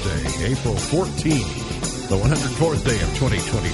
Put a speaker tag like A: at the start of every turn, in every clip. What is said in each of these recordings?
A: Thursday, April 14th, the 104th day of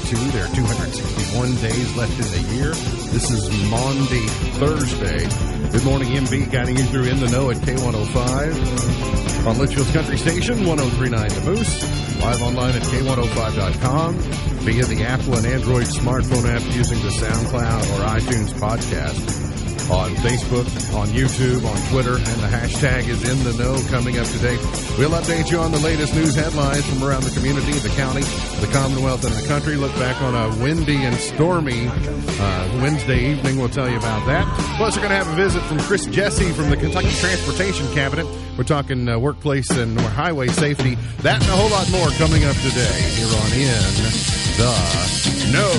A: 2022. There are 261 days left in the year. This is Maundy Thursday. Good morning, MB, guiding you through In the Know at K105 on Litchfield's Country Station, 1039 The Moose. Live online at K105.com via the Apple and Android smartphone app using the SoundCloud or iTunes podcast on Facebook, on YouTube, on Twitter, and the hashtag is in the know coming up today. We'll update you on the latest news headlines from around the community, the county, the Commonwealth, and the country. Look back on a windy and stormy uh, Wednesday evening. We'll tell you about that. Plus, we're going to have a visit from Chris Jesse from the Kentucky Transportation Cabinet. We're talking uh, workplace and highway safety. That and a whole lot more coming up today here on In the Know.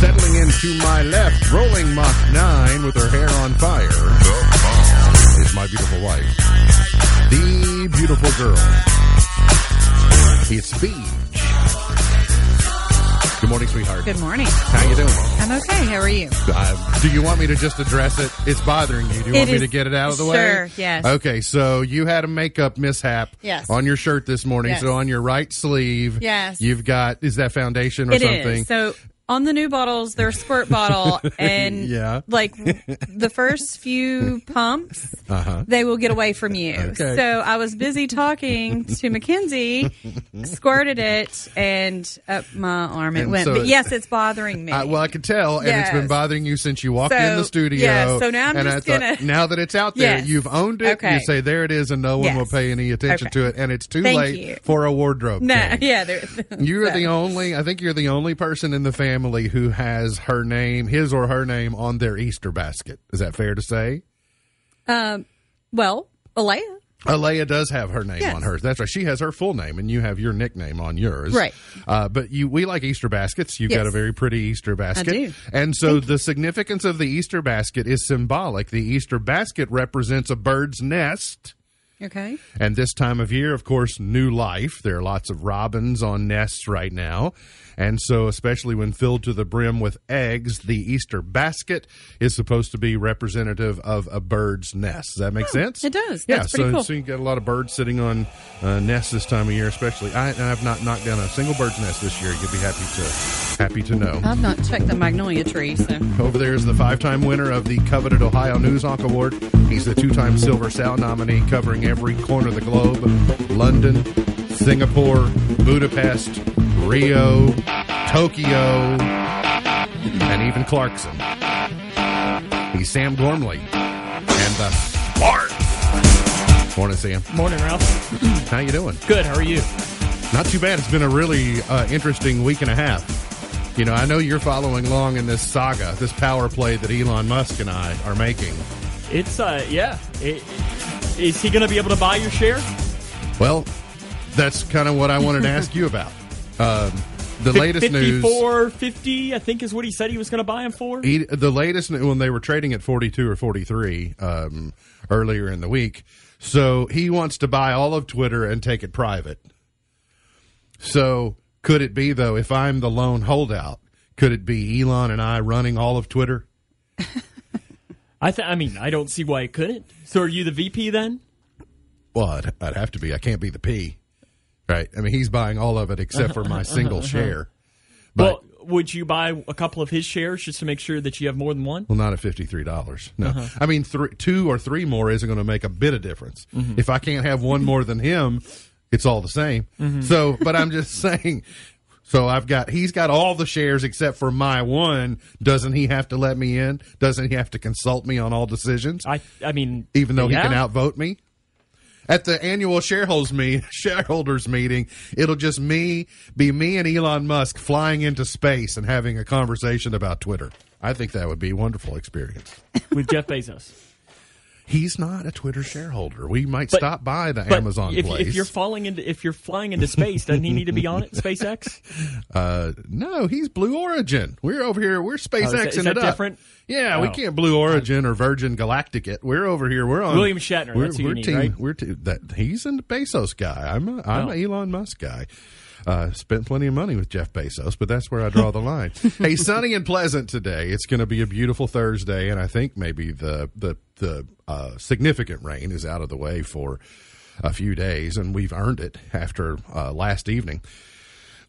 A: settling into my left, rolling Mach 9 with her hair on fire. Is my beautiful wife. The beautiful girl. It's Beach. Good morning, sweetheart.
B: Good morning.
A: How you doing?
B: I'm okay. How are you?
A: Uh, do you want me to just address it? It's bothering you. Do you
B: It
A: want me to get it out of the way?
B: Sure, yes.
A: Okay, so you had a makeup mishap
B: Yes.
A: on your shirt this morning.
B: Yes.
A: So on your right sleeve,
B: Yes.
A: you've got, is that foundation or
B: It is
A: something?
B: So on the new bottles, they're squirt bottle, and
A: Yeah.
B: like the first few pumps, they will get away from you.
A: Uh-huh. Okay.
B: So I was busy talking to Mackenzie, squirted it, and up my arm it
A: And
B: went.
A: so
B: but yes, it's bothering me.
A: I, well, I can tell, and it's been bothering you since you walked
B: So,
A: in the studio.
B: yeah, so now I'm
A: and
B: just
A: I
B: gonna-
A: now that it's out there,
B: Yes.
A: you've owned it.
B: Okay.
A: You say there it is, and no one
B: Yes.
A: will pay any attention
B: Okay.
A: to it, and it's too
B: Thank
A: late
B: you.
A: for a wardrobe.
B: no, yeah, there,
A: You're
B: so.
A: the only. I think you're the only person in the family who has her name, his or her name, on their Easter basket. Is that fair to say?
B: Um, well, Alea.
A: Alea does have her name
B: Yes.
A: on hers. That's right. She has her full name, and you have your nickname on yours.
B: Right.
A: Uh, but you, we like Easter baskets. You've got a very pretty Easter basket.
B: do.
A: And so the significance of the Easter basket is symbolic. The Easter basket represents a bird's nest.
B: Okay.
A: And this time of year, of course, new life. There are lots of robins on nests right now. And so, especially when filled to the brim with eggs, the Easter basket is supposed to be representative of a bird's nest. Does that make sense?
B: Oh, it does.
A: Yeah,
B: That's
A: so,
B: cool.
A: so you get a lot of birds sitting on uh, nests this time of year, especially. I, I've not knocked down a single bird's nest this year. You'd be happy to happy to know.
B: I've not checked the magnolia tree, so
A: Over there is the five-time winner of the coveted Ohio News Hawk Award. He's the two-time Silver Sound nominee, covering every corner of the globe: London, Singapore, Budapest, Rio, Tokyo, and even Clarkson. He's Sam Gormley, and the Sparks. Morning, Sam.
C: Morning, Ralph.
A: How you doing?
C: Good. How are you?
A: Not too bad. It's been a really uh, interesting week and a half. You know, I know you're following along in this saga, this power play that Elon Musk and I are making.
C: It's uh, yeah. It, is he going to be able to buy your share?
A: Well, that's kind of what I wanted to ask you about. Um, the latest news.
C: Fifty-four fifty, I think, is what he said he was going to buy him for.
A: He, the latest when they were trading at 42 or 43 um, earlier in the week. So he wants to buy all of Twitter and take it private. So could it be though, if I'm the lone holdout, could it be Elon and I running all of Twitter?
C: I th- I mean, I don't see why it couldn't. So, are you the VP then?
A: Well, I'd, I'd have to be. I can't be the P, right? I mean, he's buying all of it except for my single share. But
C: well, would you buy a couple of his shares just to make sure that you have more than one?
A: Well, not at fifty three dollars. No, uh-huh. I mean two or three more isn't going to make a bit of difference. Mm-hmm. If I can't have one more than him, it's all the same. Mm-hmm. So, but I'm just saying. So I've got he's got all the shares except for my one. Doesn't he have to let me in? Doesn't he have to consult me on all decisions?
C: I I mean,
A: even though
C: yeah.
A: he can outvote me. At the annual shareholders me shareholders meeting, it'll just me be me and Elon Musk flying into space and having a conversation about Twitter. I think that would be a wonderful experience.
C: with Jeff Bezos.
A: He's not a Twitter shareholder. We might
C: But-
A: stop by the Amazon
C: if,
A: place.
C: if you're falling into if you're flying into space, doesn't he need to be on it? SpaceX.
A: uh, no, he's Blue Origin. We're over here. We're SpaceX
C: Oh, is that- is
A: it
C: that
A: up.
C: different?
A: Yeah, we
C: Oh.
A: can't Blue Origin or Virgin Galactic it. We're over here. We're on
C: William Shatner,
A: We're, we're
C: need,
A: team.
C: right?
A: We're te- that he's a Bezos guy. I'm a, I'm
C: Oh.
A: a Elon Musk guy. Uh, spent plenty of money with Jeff Bezos, but that's where I draw the line. hey, sunny and pleasant today. It's going to be a beautiful Thursday, and I think maybe the the the uh, significant rain is out of the way for a few days, and we've earned it after uh, last evening.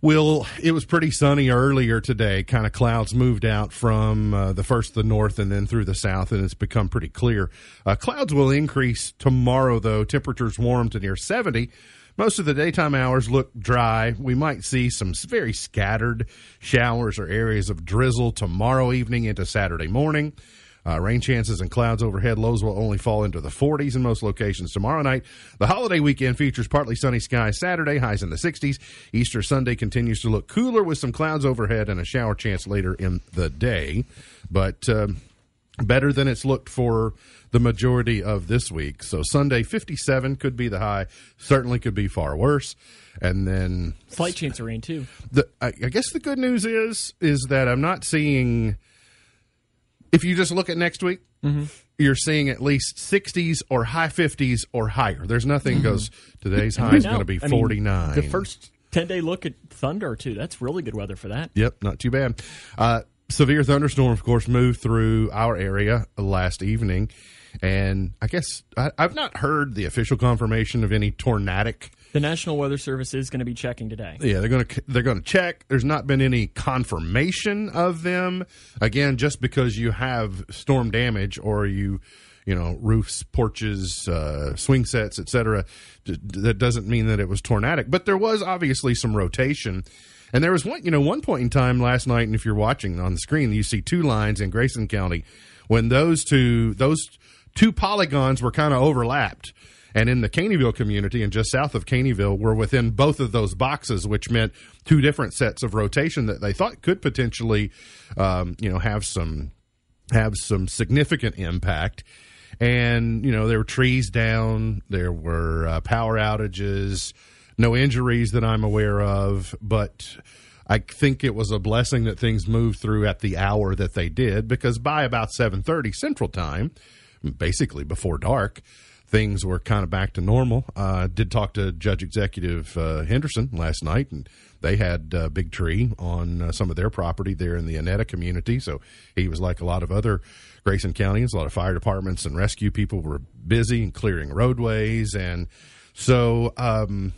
A: Will it was pretty sunny earlier today. Kind of clouds moved out from uh, the first the north and then through the south, and it's become pretty clear. Uh, clouds will increase tomorrow, though. Temperatures warm to near seventy. Most of the daytime hours look dry. We might see some very scattered showers or areas of drizzle tomorrow evening into Saturday morning. Uh, rain chances and clouds overhead. Lows will only fall into the 40s in most locations tomorrow night. The holiday weekend features partly sunny skies Saturday, highs in the 60s. Easter Sunday continues to look cooler with some clouds overhead and a shower chance later in the day. But um, better than it's looked for the majority of this week. So Sunday, 57 could be the high, certainly could be far worse. And then
C: Slight chance of rain too.
A: the I, I guess the good news is is that I'm not seeing. If you just look at next week, you're seeing at least 60s or high 50s or higher. There's nothing goes today's high is going to be
C: I mean,
A: 49.
C: the first ten day look at thunder too. That's really good weather for that.
A: Yep, not too bad. Uh, severe thunderstorm, of course, moved through our area last evening, and I guess I, I've not heard the official confirmation of any tornadic
C: The National Weather Service is going to be checking today.
A: Yeah, they're going to they're going to check. There's not been any confirmation of them. Again, just because you have storm damage or you you know roofs, porches, uh, swing sets, etc. That doesn't mean that it was tornadic. But there was obviously some rotation. And there was one, you know, one point in time last night, and if you're watching on the screen, you see two lines in Grayson County when those two those two polygons were kind of overlapped and in the Caneyville community and just south of Caneyville were within both of those boxes, which meant two different sets of rotation that they thought could potentially, um, you know, have some have some significant impact. And you know, there were trees down, there were uh, power outages, no injuries that I'm aware of, but. I think it was a blessing that things moved through at the hour that they did because by about 7:30 Central Time, basically before dark, things were kind of back to normal. Uh, did talk to Judge Executive uh, Henderson last night, and they had a big tree on uh, some of their property there in the Anneta community. So he was like a lot of other Grayson counties, a lot of fire departments and rescue people were busy and clearing roadways, and so. Um,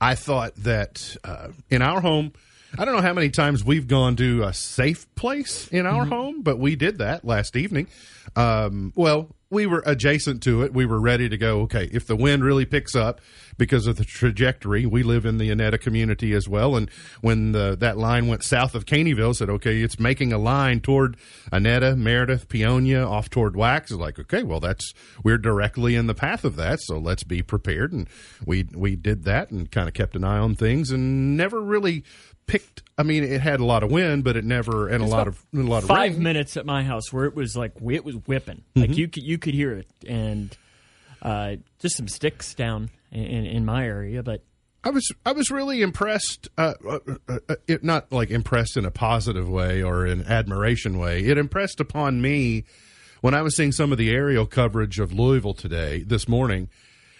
A: I thought that uh, in our home, I don't know how many times we've gone to a safe place in our home, but we did that last evening. Um, well, we were adjacent to it. We were ready to go. Okay, if the wind really picks up because of the trajectory, we live in the Anneta community as well. And when the, that line went south of Caneyville, said, okay, it's making a line toward Anneta, Meredith, Peonia, off toward Wax. It's like, okay, well, that's we're directly in the path of that, so let's be prepared. And we we did that and kind of kept an eye on things and never really picked. I mean, it had a lot of wind, but it never and a lot of a lot of
C: Five
A: rain.
C: minutes at my house where it was like it was whipping,
A: Mm-hmm.
C: like you could you could hear it, and uh, just some sticks down in, in, in my area, but
A: I was I was really impressed. Uh, uh, uh, uh, it, not like impressed in a positive way or an admiration way. It impressed upon me when I was seeing some of the aerial coverage of Louisville today this morning.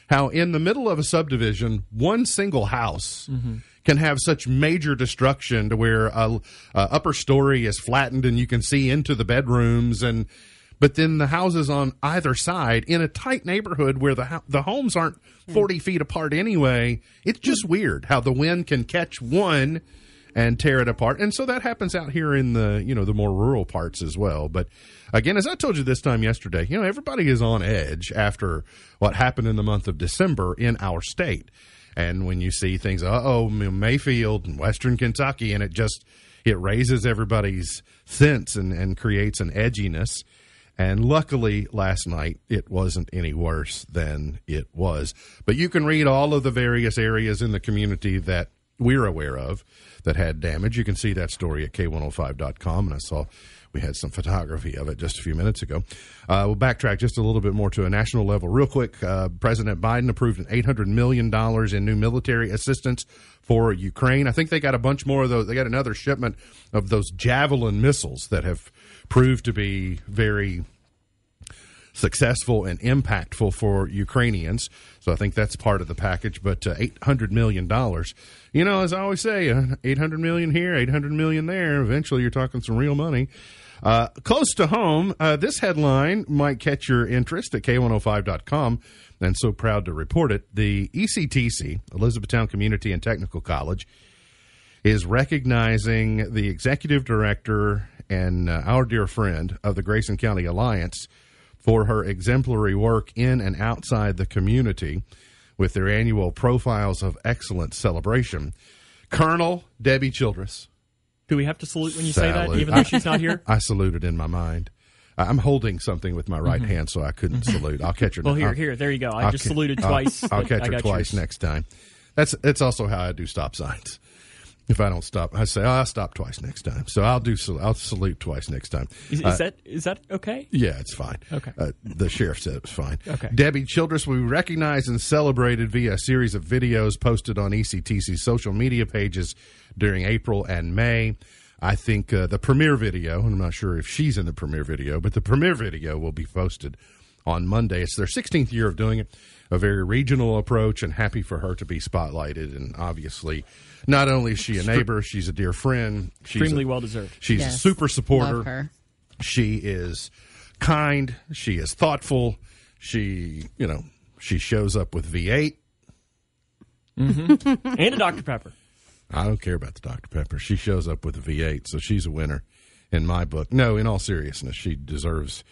A: How in the middle of a subdivision, one single house can have such major destruction to where a, a upper story is flattened and you can see into the bedrooms and but then the houses on either side in a tight neighborhood where the the homes aren't hmm. 40 feet apart anyway it's just weird how the wind can catch one and tear it apart. And so that happens out here in the you know the more rural parts as well. But again as i told you this time yesterday you know everybody is on edge after what happened in the month of december in our state and when you see things uh-oh mayfield and western kentucky and it just it raises everybody's sense and, and creates an edginess and luckily, last night it wasn't any worse than it was. But you can read all of the various areas in the community that we're aware of that had damage. You can see that story at k105.com. And I saw we had some photography of it just a few minutes ago. Uh, we'll backtrack just a little bit more to a national level. Real quick, uh, President Biden approved an $800 million in new military assistance for Ukraine. I think they got a bunch more of those. They got another shipment of those Javelin missiles that have proved to be very successful and impactful for Ukrainians. So I think that's part of the package. But uh, eight hundred million dollars, you know, as I always say, uh, eight hundred million here, eight hundred million there. Eventually, you're talking some real money. Uh, close to home, uh, this headline might catch your interest at K105.com, and so proud to report it. The ECTC, Elizabethtown Community and Technical College, is recognizing the executive director and uh, our dear friend of the Grayson County Alliance for her exemplary work in and outside the community with their annual Profiles of Excellence celebration. Colonel Debbie Childress.
C: Do we have to salute when you say that, even though she's not here?
A: I saluted in my mind. I- I'm holding something with my right hand, so I couldn't salute. I'll catch her.
C: Mm-hmm. Well, here,
A: I'll-
C: here, there you go. I
A: I'll
C: just
A: ca-
C: saluted
A: I'll-
C: twice.
A: I'll, catch
C: I
A: her twice
C: yours.
A: next time. That's that's also how I do stop signs. If I don't stop, I say, "Oh, I'll stop twice next time." So I'll do. I'll salute twice next time.
C: Is, is
A: Uh,
C: that is that okay?
A: yeah, it's fine.
C: Okay.
A: Uh, the sheriff said it was fine.
C: Okay.
A: Debbie Childress will be recognized and celebrated via a series of videos posted on ECTC's social media pages during April and May. I think uh, the premiere video, and I'm not sure if she's in the premiere video, but the premiere video will be posted on Monday. It's their 16th year of doing it, a very regional approach, and happy for her to be spotlighted. And obviously, not only is she a neighbor, she's a dear friend. She's
C: Extremely
A: a-
C: well deserved.
A: She's a super supporter.
B: Love her.
A: She is kind. She is thoughtful. She, you know, she shows up with V8.
C: and a Dr. Pepper.
A: I don't care about the Dr. Pepper. She shows up with a V8, so she's a winner in my book. No, in all seriousness, she deserves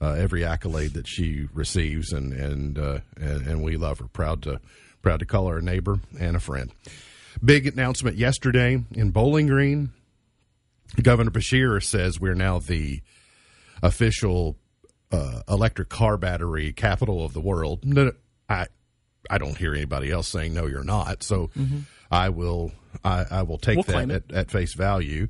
A: uh, every accolade that she receives, and and, uh, and and we love her. Proud to proud to call her a neighbor and a friend. Big announcement yesterday in Bowling Green. Governor Beshear says we're now the official uh, electric car battery capital of the world. No, I I don't hear anybody else saying no, you're not. So I will I, I will take
C: We'll
A: that at, at face value.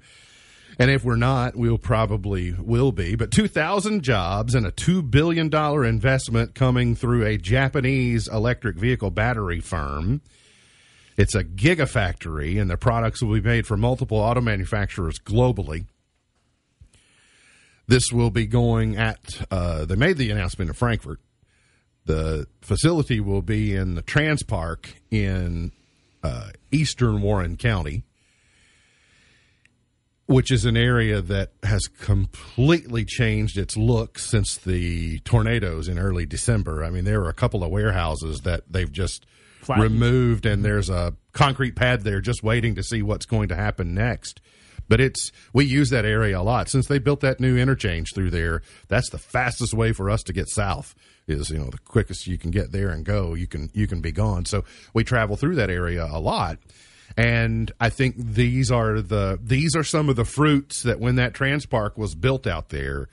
A: And if we're not, we'll probably will be. But 2,000 jobs and a $2 billion investment coming through a Japanese electric vehicle battery firm. It's a gigafactory, and the products will be made for multiple auto manufacturers globally. This will be going at, uh, they made the announcement in Frankfurt. The facility will be in the Trans Park in uh, eastern Warren County, which is an area that has completely changed its look since the tornadoes in early December. I mean, there were a couple of warehouses that they've just Removed, and there's a concrete pad there just waiting to see what's going to happen next. But it's we use that area a lot since they built that new interchange through there. That's the fastest way for us to get south. Is you know the quickest you can get there and go. You can you can be gone. So we travel through that area a lot. And I think these are the these are some of the fruits that when that trans park was built out there,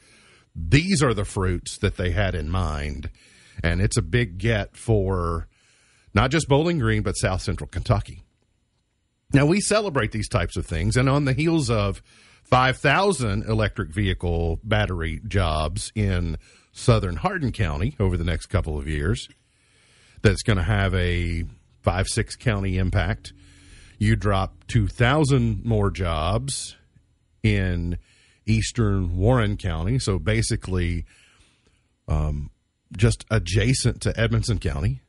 A: these are the fruits that they had in mind. And it's a big get for not just Bowling Green, but South Central Kentucky. Now we celebrate these types of things, and on the heels of 5,000 electric vehicle battery jobs in southern Hardin County over the next couple of years, that's going to have a five, six county impact. You drop 2,000 more jobs in eastern Warren County, so basically um, just adjacent to Edmonson County.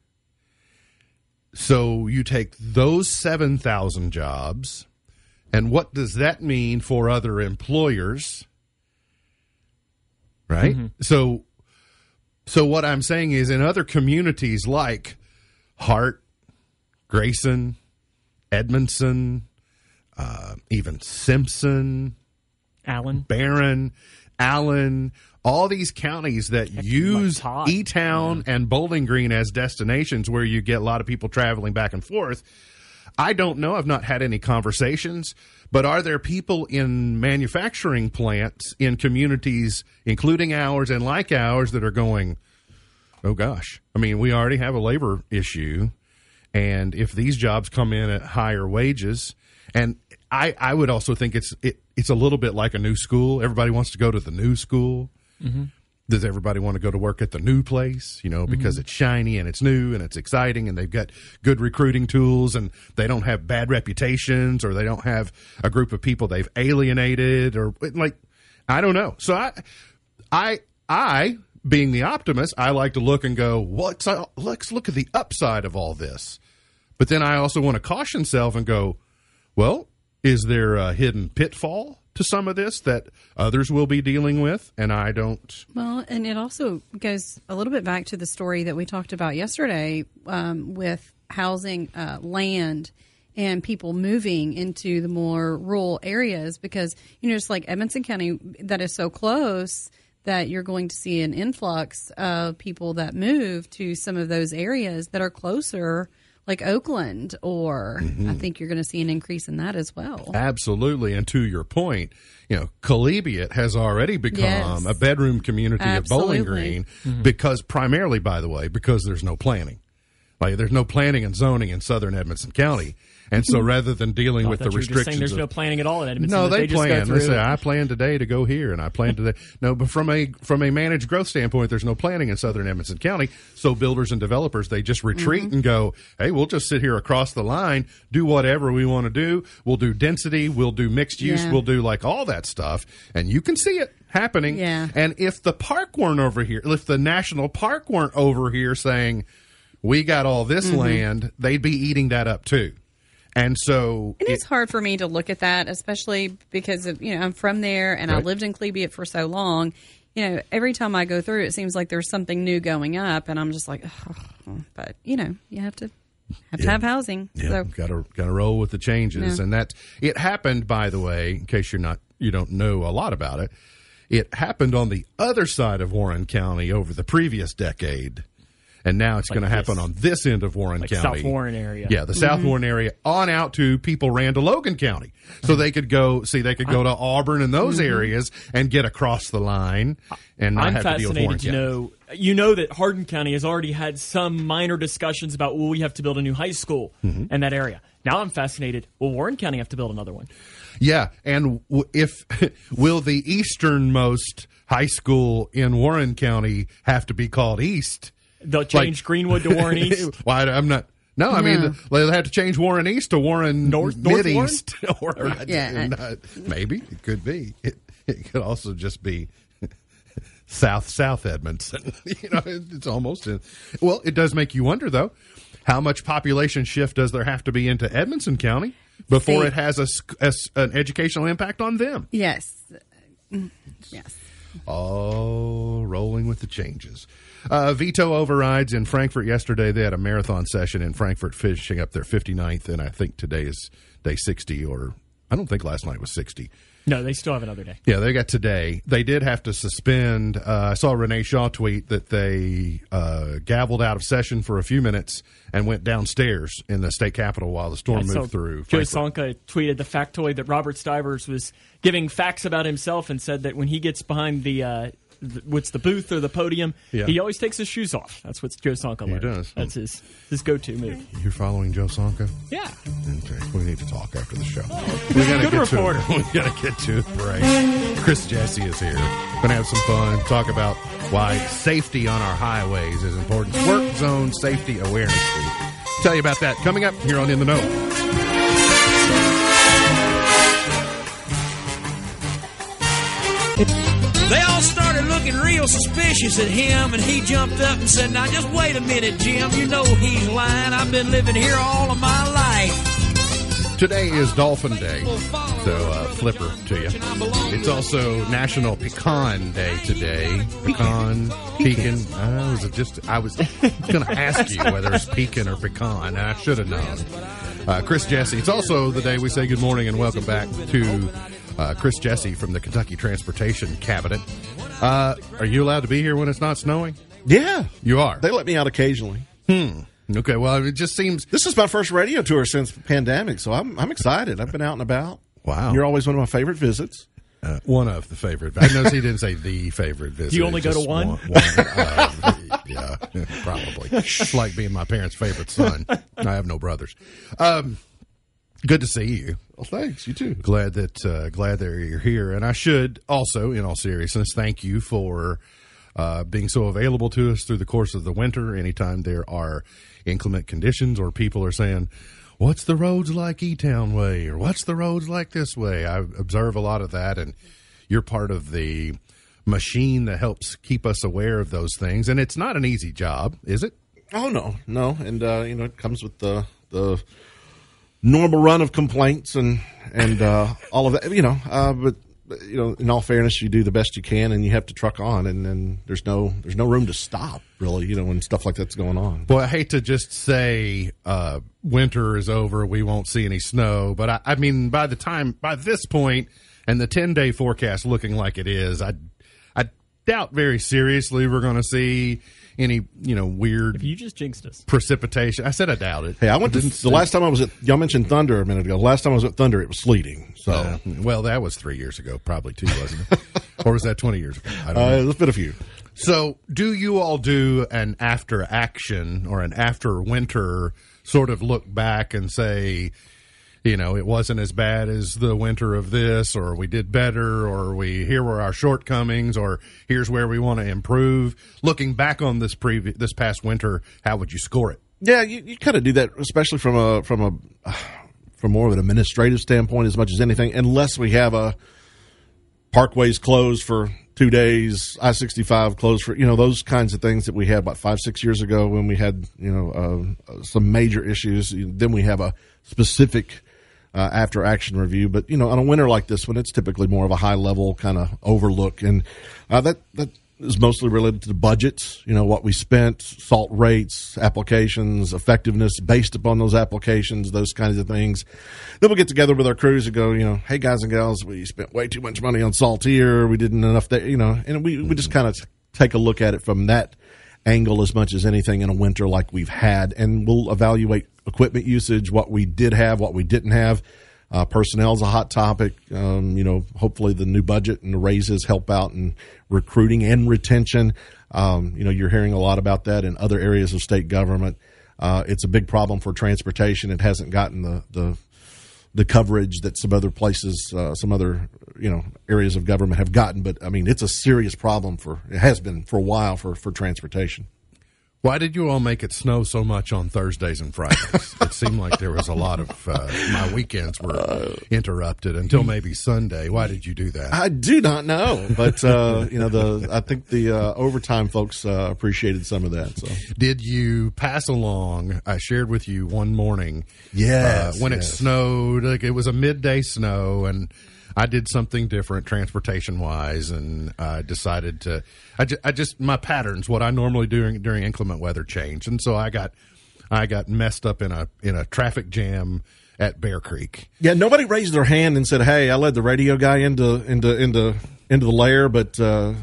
A: So you take those 7,000 jobs, and what does that mean for other employers? Right? So so what I'm saying is in other communities like Hart, Grayson, Edmonson, uh, even Simpson,
C: Allen,
A: Barren, Allen, all these counties that use. E Town and Bowling Green as destinations where you get a lot of people traveling back and forth. I don't know. I've not had any conversations, but are there people in manufacturing plants in communities, including ours and like ours, that are going, oh gosh, I mean, we already have a labor issue. And if these jobs come in at higher wages, and I, I would also think it's it, it's a little bit like a new school. Everybody wants to go to the new school. Mm-hmm. Does everybody want to go to work at the new place? You know, because mm-hmm. it's shiny and it's new and it's exciting and they've got good recruiting tools and they don't have bad reputations or they don't have a group of people they've alienated or like I don't know. So I I I being the optimist, I like to look and go, "What's let's look at the upside of all this." But then I also want to caution self and go, "Well, is there a hidden pitfall to some of this that others will be dealing with and I don't?"
B: Well, and it also goes a little bit back to the story that we talked about yesterday um, with housing uh, land and people moving into the more rural areas because, you know, just like Edmonson County, that is so close that you're going to see an influx of people that move to some of those areas that are closer like Oakland, or
A: Mm-hmm.
B: I think you're going to see an increase in that as well.
A: Absolutely. And to your point, you know, Collegiate has already become
B: Yes.
A: a bedroom community of Bowling
B: Absolutely.
A: Green because primarily, by the way, because there's no planning. Like there's no planning and zoning in southern Edmonson County. And so rather than dealing with the
C: thought just saying
A: restrictions
C: there's
A: of,
C: no planning at all in Edmonton.
A: no, they,
C: just
A: plan. They say I plan today to go here, and I plan today. No, but from a from a managed growth standpoint, there's no planning in Southern Edmonson County. So builders and developers they just retreat
C: Mm-hmm.
A: and go, "Hey, we'll just sit here across the line, do whatever we want to do. We'll do density, we'll do mixed use,
B: Yeah.
A: we'll do like all that stuff, and you can see it happening.
B: Yeah.
A: And if the park weren't over here, if the national park weren't over here saying we got all this
B: Mm-hmm.
A: land, they'd be eating that up too. And so
B: And
A: it-
B: it's hard for me to look at that, especially because of you know I'm from there and I lived in Cleveland for so long. You know, every time I go through, it seems like there's something new going up, and I'm just like, but you know, you have to have to have housing.
A: Yeah,
B: So
A: got to got to roll with the changes,
B: Yeah.
A: and that it happened. By the way, in case you're not you don't know a lot about it, it happened on the other side of Warren County over the previous decade, and now it's going to happen on this end of Warren
C: Like
A: County,
C: South Warren area.
A: Yeah, the South mm-hmm. Warren area on out to people ran to Logan County, so they could go see they could go to uh-huh. Auburn and those mm-hmm. areas and get across the line and not
C: I'm
A: have to deal with
C: fascinated to know. You know that Hardin County has already had some minor discussions about will we have to build a new high school
A: Mm-hmm.
C: in that area. Now I'm fascinated. Will Warren County have to build another one?
A: Yeah, and w- if will the easternmost high school in Warren County have to be called East?
C: They'll change Greenwood to Warren East.
A: Why I'm not. No, I
B: No.
A: mean they'll have to change Warren East to Warren
C: North- North
A: East. or
B: Yeah.
A: not- maybe it could be. It, it could also just be South South Edmonson. you know, it- it's almost. In, well, it does make you wonder though, how much population shift does there have to be into Edmonson County before
B: See-
A: it has a, sc- a s- an educational impact on them?
B: yes, Mm, yes.
A: Oh, rolling with the changes. Uh, veto overrides in Frankfurt yesterday. They had a marathon session in Frankfurt, finishing up their 59th, and I think today is day 60, or I don't think last night was 60.
C: No, they still have another day.
A: Yeah, they got today. They did have to suspend. Uh, I saw Renee Shaw tweet that they uh, gavelled out of session for a few minutes and went downstairs in the state capitol while the storm
C: saw
A: moved through.
C: Joe. Sonka tweeted the factoid that Robert Stivers was giving facts about himself and said that when he gets behind the, uh, the what's the booth or the podium,
A: Yeah.
C: he always takes his shoes off. That's what Joe Sonka learned.
A: does.
C: That's his his go to move.
A: You're following Joe Sonka?
C: Yeah.
A: Okay, we need to talk after the show. Oh, we gotta
C: good
A: get
C: reporter.
A: To, we gotta get to a break. Chris Jesse is here. Gonna have some fun. Talk about why safety on our highways is important. Work zone safety awareness week. Tell you about that coming up here on In the Know.
D: They all started looking real suspicious at him, and he jumped up and said, Now just wait a minute, Jim. You know he's lying. I've been living here all of my life.
A: Today is Dolphin Day, so uh, flipper to you. It's also National Pecan Day today. Pecan, pecan. I was just I was going to ask you whether it's pecan or pecan. I should have known. Uh, Chris Jesse. It's also the day we say good morning and welcome back to uh, Chris Jesse from the Kentucky Transportation Cabinet. Uh, are you allowed to be here when it's not snowing?
E: Yeah,
A: You are.
E: they let me out occasionally.
A: Okay. Well, it just seems
E: This is my first radio tour since the pandemic, so I'm I'm excited. I've been out and about.
A: Wow.
E: You're always one of my favorite visits.
A: Uh, one of the favorite. I noticed he didn't say the favorite visit.
C: You only go to
A: Just
C: one?
A: uh, yeah, probably. It's like being my parents' favorite son. I have no brothers. Um, good to see you.
E: Well, thanks. You too.
A: Glad that uh, glad that you're here. And I should also, in all seriousness, thank you for uh, being so available to us through the course of the winter. Anytime there are inclement conditions or people are saying, "What's the roads like E Town way?" or "What's the roads like this way?" I observe a lot of that, and you're part of the machine that helps keep us aware of those things. And it's not an easy job, is it?
E: Oh no, no, and uh, you know it comes with the the normal run of complaints and and uh, all of that. You know, uh, but you know, in all fairness, you do the best you can, and you have to truck on, and then there's no there's no room to stop really. You know, when stuff like that's going on.
A: Boy, I hate to just say uh, winter is over, we won't see any snow, but I, I mean, by the time by this point, and the ten day forecast looking like it is, I I doubt very seriously we're going to see any you know weird If
C: You just jinxed us.
A: precipitation. I said I doubt it.
E: Hey, I went to the last time I was at. Y'all mentioned Thunder a minute ago. The last time I was at Thunder, it was sleeting. So
A: Uh, well, that was three years ago, probably two, wasn't it? or was that twenty years ago? I don't
E: uh,
A: know.
E: there's been a few.
A: So, do you all do an after action or an after winter sort of look back and say, you know, it wasn't as bad as the winter of this, or we did better, or we here were our shortcomings, or here's where we want to improve. Looking back on this previous this past winter, how would you score it?
E: Yeah, you, you kind of do that, especially from a from a from more of an administrative standpoint, as much as anything. Unless we have a parkways closed for two days, I sixty five closed for you know those kinds of things that we had about five six years ago when we had you know uh, some major issues. Then we have a specific. Uh, after action review, but you know, on a winter like this one, it's typically more of a high level kind of overlook, and uh, that that is mostly related to the budgets. You know, what we spent, salt rates, applications, effectiveness based upon those applications, those kinds of things. Then we'll get together with our crews and go, you know, hey guys and gals, we spent way too much money on salt here. We didn't enough there, you know, and we we just kind of take a look at it from that angle as much as anything in a winter like we've had, and we'll evaluate equipment usage, what we did have, what we didn't have. Uh, personnel is a hot topic. Um, you know, hopefully the new budget and the raises help out in recruiting and retention. Um, you know, you're hearing a lot about that in other areas of state government. Uh, it's a big problem for transportation. It hasn't gotten the the the coverage that some other places, uh, some other you know areas of government have gotten. But I mean, it's a serious problem for it has been for a while for for transportation.
A: Why did you all make it snow so much on Thursdays and Fridays? it seemed like there was a lot of uh, my weekends were interrupted until maybe Sunday. Why did you do that?
E: I do not know, but uh, you know the I think the uh, overtime folks uh, appreciated some of that. So
A: Did you pass along? I shared with you one morning.
E: Yes,
A: uh, when it snowed, like it was a midday snow, and I did something different transportation wise, and I decided to. I, ju- I just my patterns, what I normally do during, during inclement weather, changed, and so I got I got messed up in a in a traffic jam at Bear Creek.
E: yeah, nobody raised their hand and said, "Hey, I led the radio guy into into into into the lair," but uh,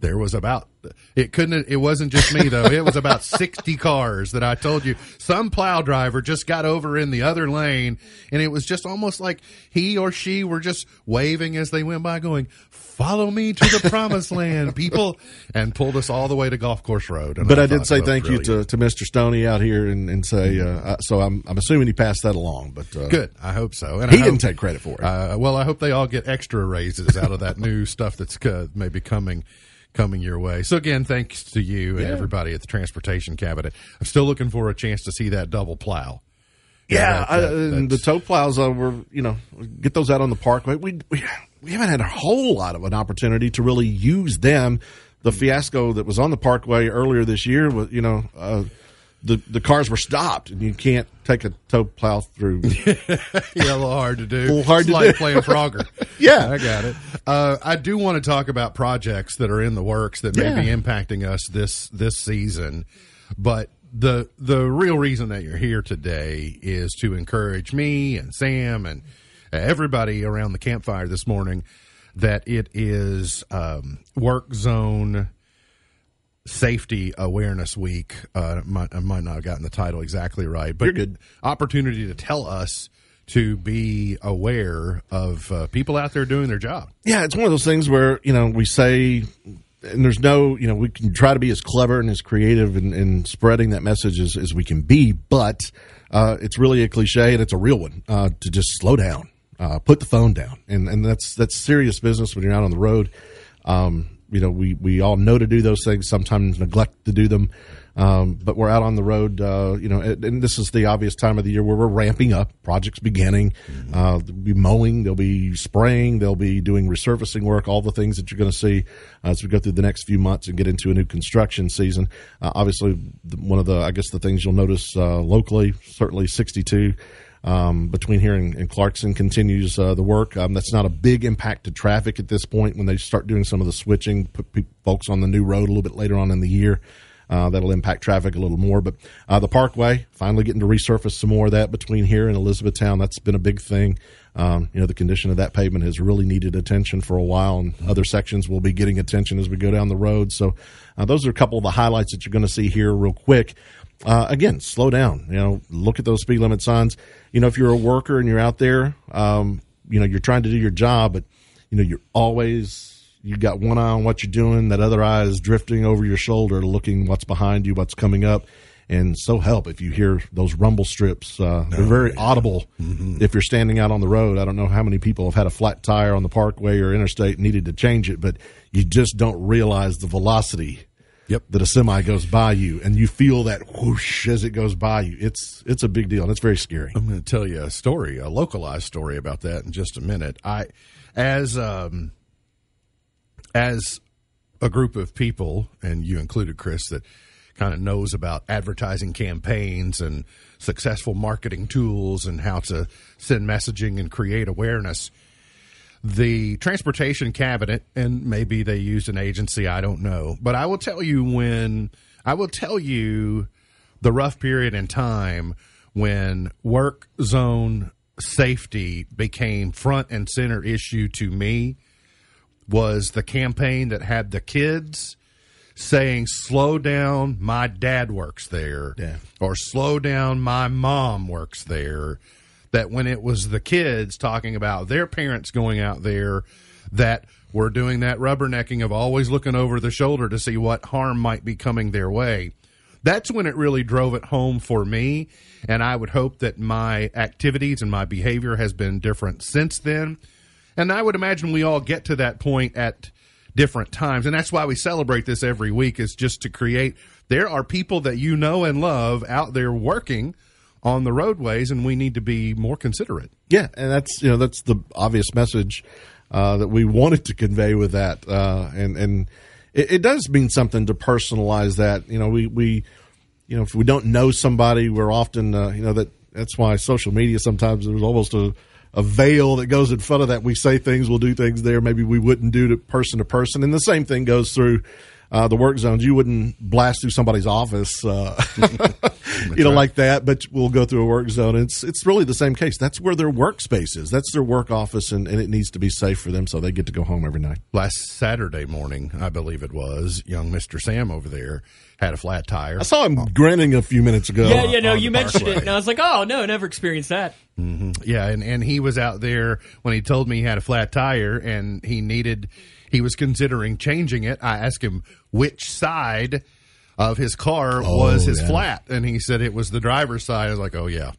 A: There was about it couldn't it wasn't just me though. It was about 60 cars that I told you. Some plow driver just got over in the other lane and it was just almost like he or she were just waving as they went by going, "Follow me to the promised land, people." And pulled us all the way to Golf Course Road. And
E: but I,
A: thought
E: did say thank you to, to Mr. Stoney out here and, and say uh, so. I'm I'm assuming he passed that along, but uh,
A: Good. I hope so. And
E: He
A: I
E: didn't
A: hope-
E: take credit for it.
A: Uh, well, I hope they all get extra raises out of that new stuff that's uh, maybe coming coming your way. So again, thanks to you and everybody at the transportation cabinet. I'm still looking for a chance to see that double plow.
E: Yeah,
A: that-
E: I,
A: that-
E: and the tow plows uh, were you know get those out on the parkway. We, we we haven't had a whole lot of an opportunity to really use them. The fiasco that was on the parkway earlier this year was you know uh, the the cars were stopped and you can't take a tow plow through.
A: yeah, a little hard to do.
E: A little hard
A: It's
E: to
A: like
E: do.
A: playing Frogger.
E: Yeah.
A: I got it. Uh, I do want to talk about projects that are in the works that may be impacting us this this season, but the the real reason that you're here today is to encourage me and Sam and everybody around the campfire this morning that it is um, work zone safety awareness week. Uh, might, I might not have gotten the title exactly right, but
E: You're good.
A: opportunity to tell us to be aware of uh, people out there doing their job.
E: yeah, it's one of those things where you know we say. And there's no, you know, we can try to be as clever and as creative in, in spreading that message as, as we can be, but uh, it's really a cliche and it's a real one uh, to just slow down, uh, put the phone down, and and that's that's serious business when you're out on the road. Um, you know, we we all know to do those things, sometimes neglect to do them. Um, but we're out on the road, uh, you know, and, and this is the obvious time of the year where we're ramping up. Projects beginning. Uh, there'll be mowing, they'll be spraying, they'll be doing resurfacing work, all the things that you're going to see as we go through the next few months and get into a new construction season. Uh, obviously, one of the, I guess, the things you'll notice uh, locally, certainly 62 um, between here and, and Clarkson continues uh, the work. Um, that's not a big impact to traffic at this point when they start doing some of the switching, put folks on the new road a little bit later on in the year. Uh, that'll impact traffic a little more. But uh, the Parkway, finally getting to resurface some more of that between here and Elizabethtown. That's been a big thing. Um, you know, the condition of that pavement has really needed attention for a while, and other sections will be getting attention as we go down the road. So, uh, those are a couple of the highlights that you're going to see here, real quick. Uh, again, slow down. You know, look at those speed limit signs. You know, if you're a worker and you're out there, um, you know, you're trying to do your job, but you know, you're always you got one eye on what you're doing, that other eye is drifting over your shoulder, looking what's behind you, what's coming up. And so help if you hear those rumble strips. Uh, they're very audible if you're standing out on the road. I don't know how many people have had a flat tire on the parkway or interstate and needed to change it, but you just don't realize the velocity
A: Yep.
E: that a semi goes by you, and you feel that whoosh as it goes by you. It's it's a big deal, and it's very scary.
A: I'm going to tell you a story, a localized story about that in just a minute. I, as um, as a group of people, and you included Chris, that kind of knows about advertising campaigns and successful marketing tools and how to send messaging and create awareness. The transportation cabinet, and maybe they used an agency, I don't know, but I will tell you when I will tell you the rough period in time when work zone safety became front and center issue to me was the campaign that had the kids saying slow down my dad works there
E: Yeah.
A: or slow down my mom works there that when it was the kids talking about their parents going out there that were doing that rubbernecking of always looking over the shoulder to see what harm might be coming their way. That's when it really drove it home for me and i would hope that my activities and my behavior has been different since then. And i would imagine we all get to that point at different times and that's why we celebrate this every week is just to create there are people that you know and love out there working on the roadways and we need to be more considerate
E: Yeah, and that's you know that's the obvious message uh, that we wanted to convey with that, uh, and and it, it does mean something to personalize that. You know, we we you know if we don't know somebody, we're often uh, you know that that's why social media sometimes there's almost a a veil that goes in front of that. We say things, we'll do things there maybe we wouldn't do to person to person, and the same thing goes through. Uh, the work zones, you wouldn't blast through somebody's office, uh, you know, like that. But we'll go through a work zone. It's it's really the same case. That's where their workspace is. That's their work office, and, and it needs to be safe for them, so they get to go home every night.
A: last saturday morning i believe it was young mr sam over there had a flat tire
E: I saw him grinning a few minutes ago.
C: Yeah, yeah, no, you mentioned
A: Parkway.
C: it, and I was like, oh no, never experienced that.
A: Yeah, and, and he was out there when he told me he had a flat tire and he needed, he was considering changing it. I asked him which side of his car oh, was his
E: yeah.
A: flat, and he said it was the driver's side. I was like, oh yeah,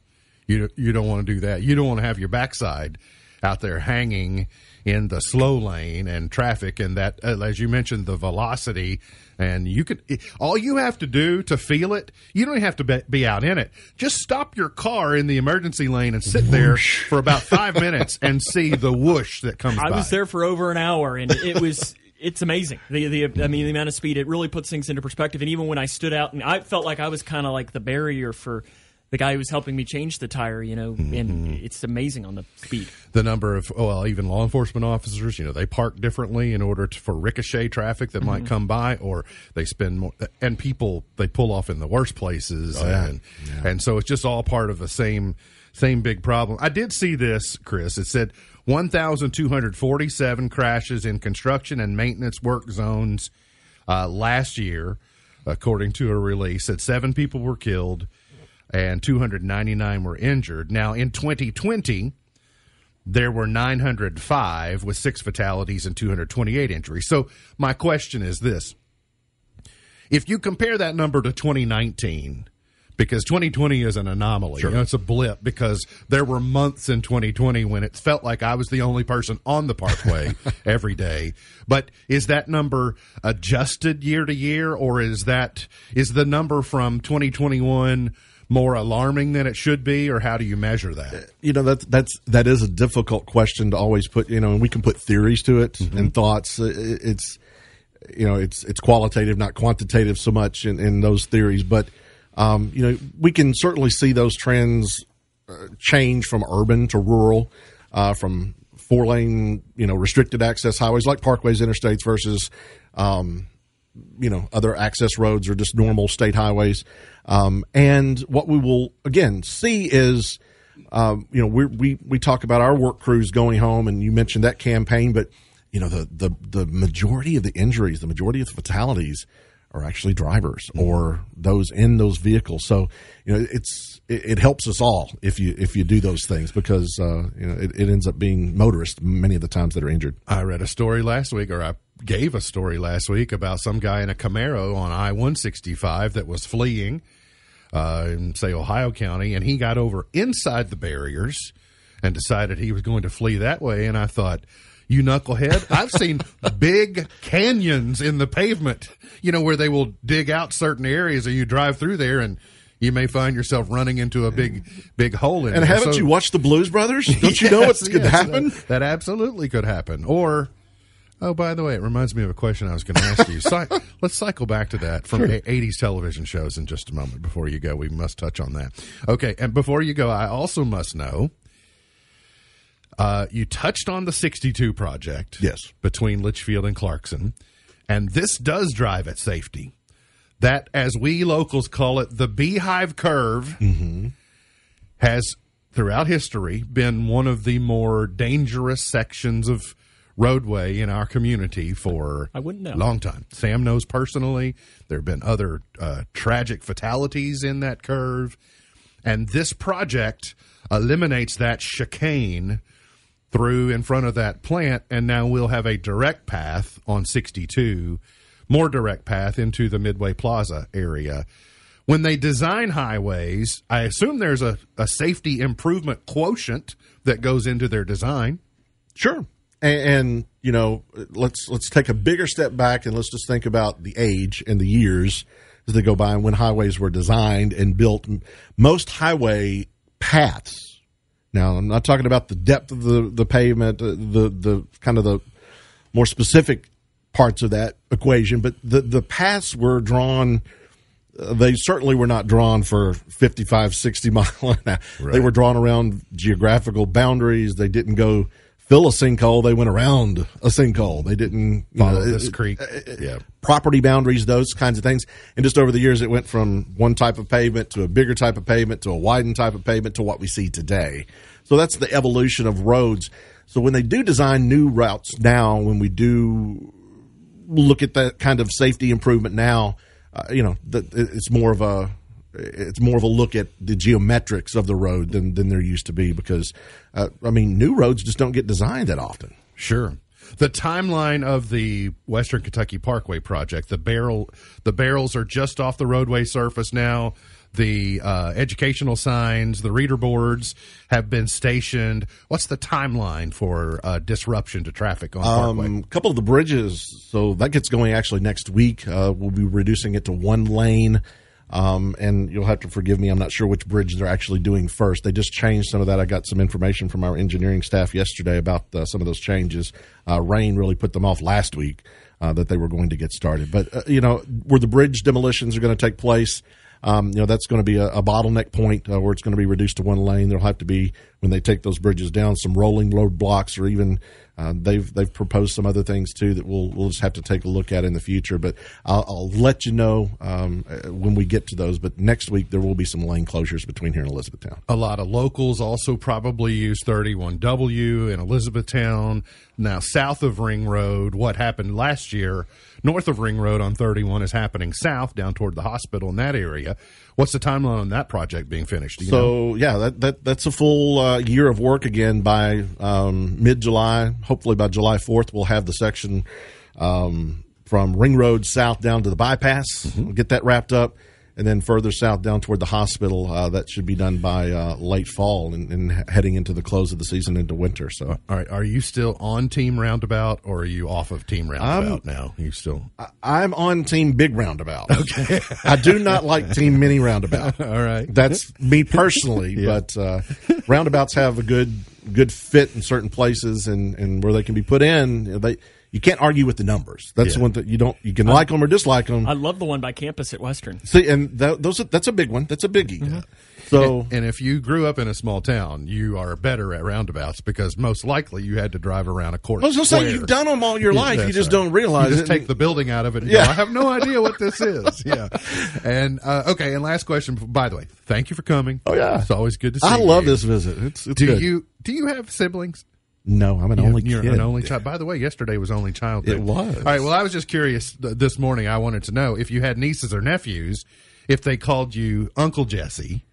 A: you you don't want to do that. You don't want to have your backside out there hanging in the slow lane and traffic, and that uh, as you mentioned, the velocity. And you could, all you have to do to feel it, you don't have to be, be out in it. Just stop your car in the emergency lane and sit there for about five minutes and see the whoosh that comes
C: I
A: by.
C: was there for over an hour, and it was. It's amazing. The, the I mean, the amount of speed it really puts things into perspective. And even when I stood out, and I felt like I was kind of like the barrier for the guy who was helping me change the tire. You know,
A: Mm-hmm.
C: and it's amazing on the speed.
A: the number of oh, well even law enforcement officers you know they park differently in order to, for ricochet traffic that might come by or they spend more and people they pull off in the worst places
E: yeah.
A: and and so it's just all part of the same same big problem i did see this chris it said 1247 crashes in construction and maintenance work zones uh, last year according to a release that seven people were killed and 299 were injured now in 2020 there were 905 with six fatalities and 228 injuries. So my question is this. If you compare that number to 2019, because 2020 is an anomaly. You know, it's a blip because there were months in 2020 when it felt like I was the only person on the parkway every day. But is that number adjusted year to year, or is that is the number from 2021 more alarming than it should be, or how do you measure that?
E: you know that's that's that is a difficult question to always put you know and we can put theories to it and thoughts. Uh, it's you know it's it's qualitative not quantitative so much in, in those theories. But um, you know we can certainly see those trends uh, change from urban to rural uh, from four lane you know restricted access highways like parkways interstates versus um, you know other access roads or just normal state highways. Um, and what we will again see is um, you know we we we talk about our work crews going home and you mentioned that campaign but you know the the the majority of the injuries the majority of the fatalities are actually drivers or those in those vehicles. So you know it's it, it helps us all if you if you do those things because uh, you know it, it ends up being motorists many of the times that are injured
A: I read a story last week, or I gave a story last week about some guy in a Camaro on I 165 that was fleeing uh, in, say, Ohio County, and he got over inside the barriers and decided he was going to flee that way. And I thought, you knucklehead, I've seen big canyons in the pavement, you know, where they will dig out certain areas, and you drive through there and you may find yourself running into a big, big hole in it.
E: and haven't
A: So-
E: you watched the Blues Brothers don't you know
A: Yes,
E: what could
A: yes,
E: happen
A: That, that absolutely could happen. Or, oh, by the way, it reminds me of a question I was going to ask you. Cy- let's cycle back to that from a- 80s television shows in just a moment. Before you go, we must touch on that. Okay, and before you go, I also must know. Uh, you touched on the 62 project,
E: Yes.
A: between Leitchfield and Clarkson, and this does drive at safety. That, as we locals call it, the beehive curve has throughout history been one of the more dangerous sections of roadway in our community for
C: I wouldn't know.
A: a long time. Sam knows personally. There have been other uh, tragic fatalities in that curve, and this project eliminates that chicane through in front of that plant, and now we'll have a direct path on 62, more direct path into the Midway Plaza area. When they design highways, I assume there's a, a safety improvement quotient that goes into their design.
E: Sure. And, and you know, let's let's take a bigger step back and let's just think about the age and the years as they go by and when highways were designed and built. Most highway paths. Now, I'm not talking about the depth of the the pavement, uh, the the kind of the more specific parts of that equation, but the the paths were drawn. uh, They certainly were not drawn for 55, 60 mile an hour. They were drawn around geographical boundaries. They didn't go fill a sinkhole. They went around a sinkhole. They didn't
A: Follow
E: know,
A: this
E: it-
A: creek. yeah.
E: property boundaries, those kinds of things. And just over the years, it went from one type of pavement to a bigger type of pavement to a widened type of pavement to what we see today. So that's the evolution of roads. So when they do design new routes now, when we do look at that kind of safety improvement now, uh, you know, that it's more of a it's more of a look at the geometrics of the road than than there used to be because uh, I mean new roads just don't get designed that often.
A: Sure. The timeline of the Western Kentucky Parkway project, the barrel, the barrels are just off the roadway surface now. The uh, educational signs, the reader boards have been stationed. What's the timeline for uh, disruption to traffic on Parkway?
E: Um, a couple of the bridges, so that gets going actually next week. Uh, we'll be reducing it to one lane. Um, and you'll have to forgive me. I'm not sure which bridge they're actually doing first. They just changed some of that. I got some information from our engineering staff yesterday about uh, some of those changes. Uh, rain really put them off last week uh, that they were going to get started. But uh, you know, where the bridge demolitions are going to take place, um, you know, that's going to be a, a bottleneck point uh, where it's going to be reduced to one lane. There'll have to be when they take those bridges down some rolling road blocks or even uh, they've they've proposed some other things too that we'll we'll just have to take a look at in the future. But I'll, I'll let you know um, uh, when we get to those. But next week there will be some lane closures between here and Elizabethtown.
A: A lot of locals also probably use 31W in Elizabethtown. Now, south of Ring Road, what happened last year, north of Ring Road on 31 is happening south down toward the hospital in that area. What's the timeline on that project being finished? You know?
E: So yeah, that, that that's a full uh, year of work again by um, mid July. Hopefully by July fourth, we'll have the section um, from Ring Road south down to the bypass. We'll get that wrapped up, and then further south down toward the hospital. Uh, that should be done by uh, late fall and, and heading into the close of the season into winter. So
A: All right, are you still on Team Roundabout, or are you off of Team Roundabout I'm, now? You still
E: I'm on Team Big Roundabout. Okay, I do not like Team Mini Roundabout.
A: all right?
E: That's me personally, but uh, roundabouts have a good good fit in certain places and, and where they can be put in. They you can't argue with the numbers. That's
A: Yeah.
E: one that you don't you can like them or dislike them.
C: I love the one by campus at Western.
E: See, and that, those are, that's a big one. That's a biggie.
A: Mm-hmm.
E: So
A: And if you grew up in a small town, you are better at roundabouts because most likely you had to drive around a court.
E: I was going to say you've done them all your
A: Yeah,
E: life. You just
A: right.
E: don't realize
A: You just
E: it.
A: take the building out of it. And
E: Yeah.
A: go, I have no idea what this is. Yeah. And uh, okay. And last question. By the way, thank you for coming.
E: Oh, yeah.
A: it's always good to see. You.
E: I love
A: you.
E: this visit. It's, it's
A: Do
E: good.
A: you do you have siblings?
E: No, I'm an only
A: You're
E: kid.
A: an only child. By the way, yesterday was only child. Day.
E: It was.
A: All right. Well, I was just curious th- this morning. I wanted to know if you had nieces or nephews, if they called you Uncle Jesse,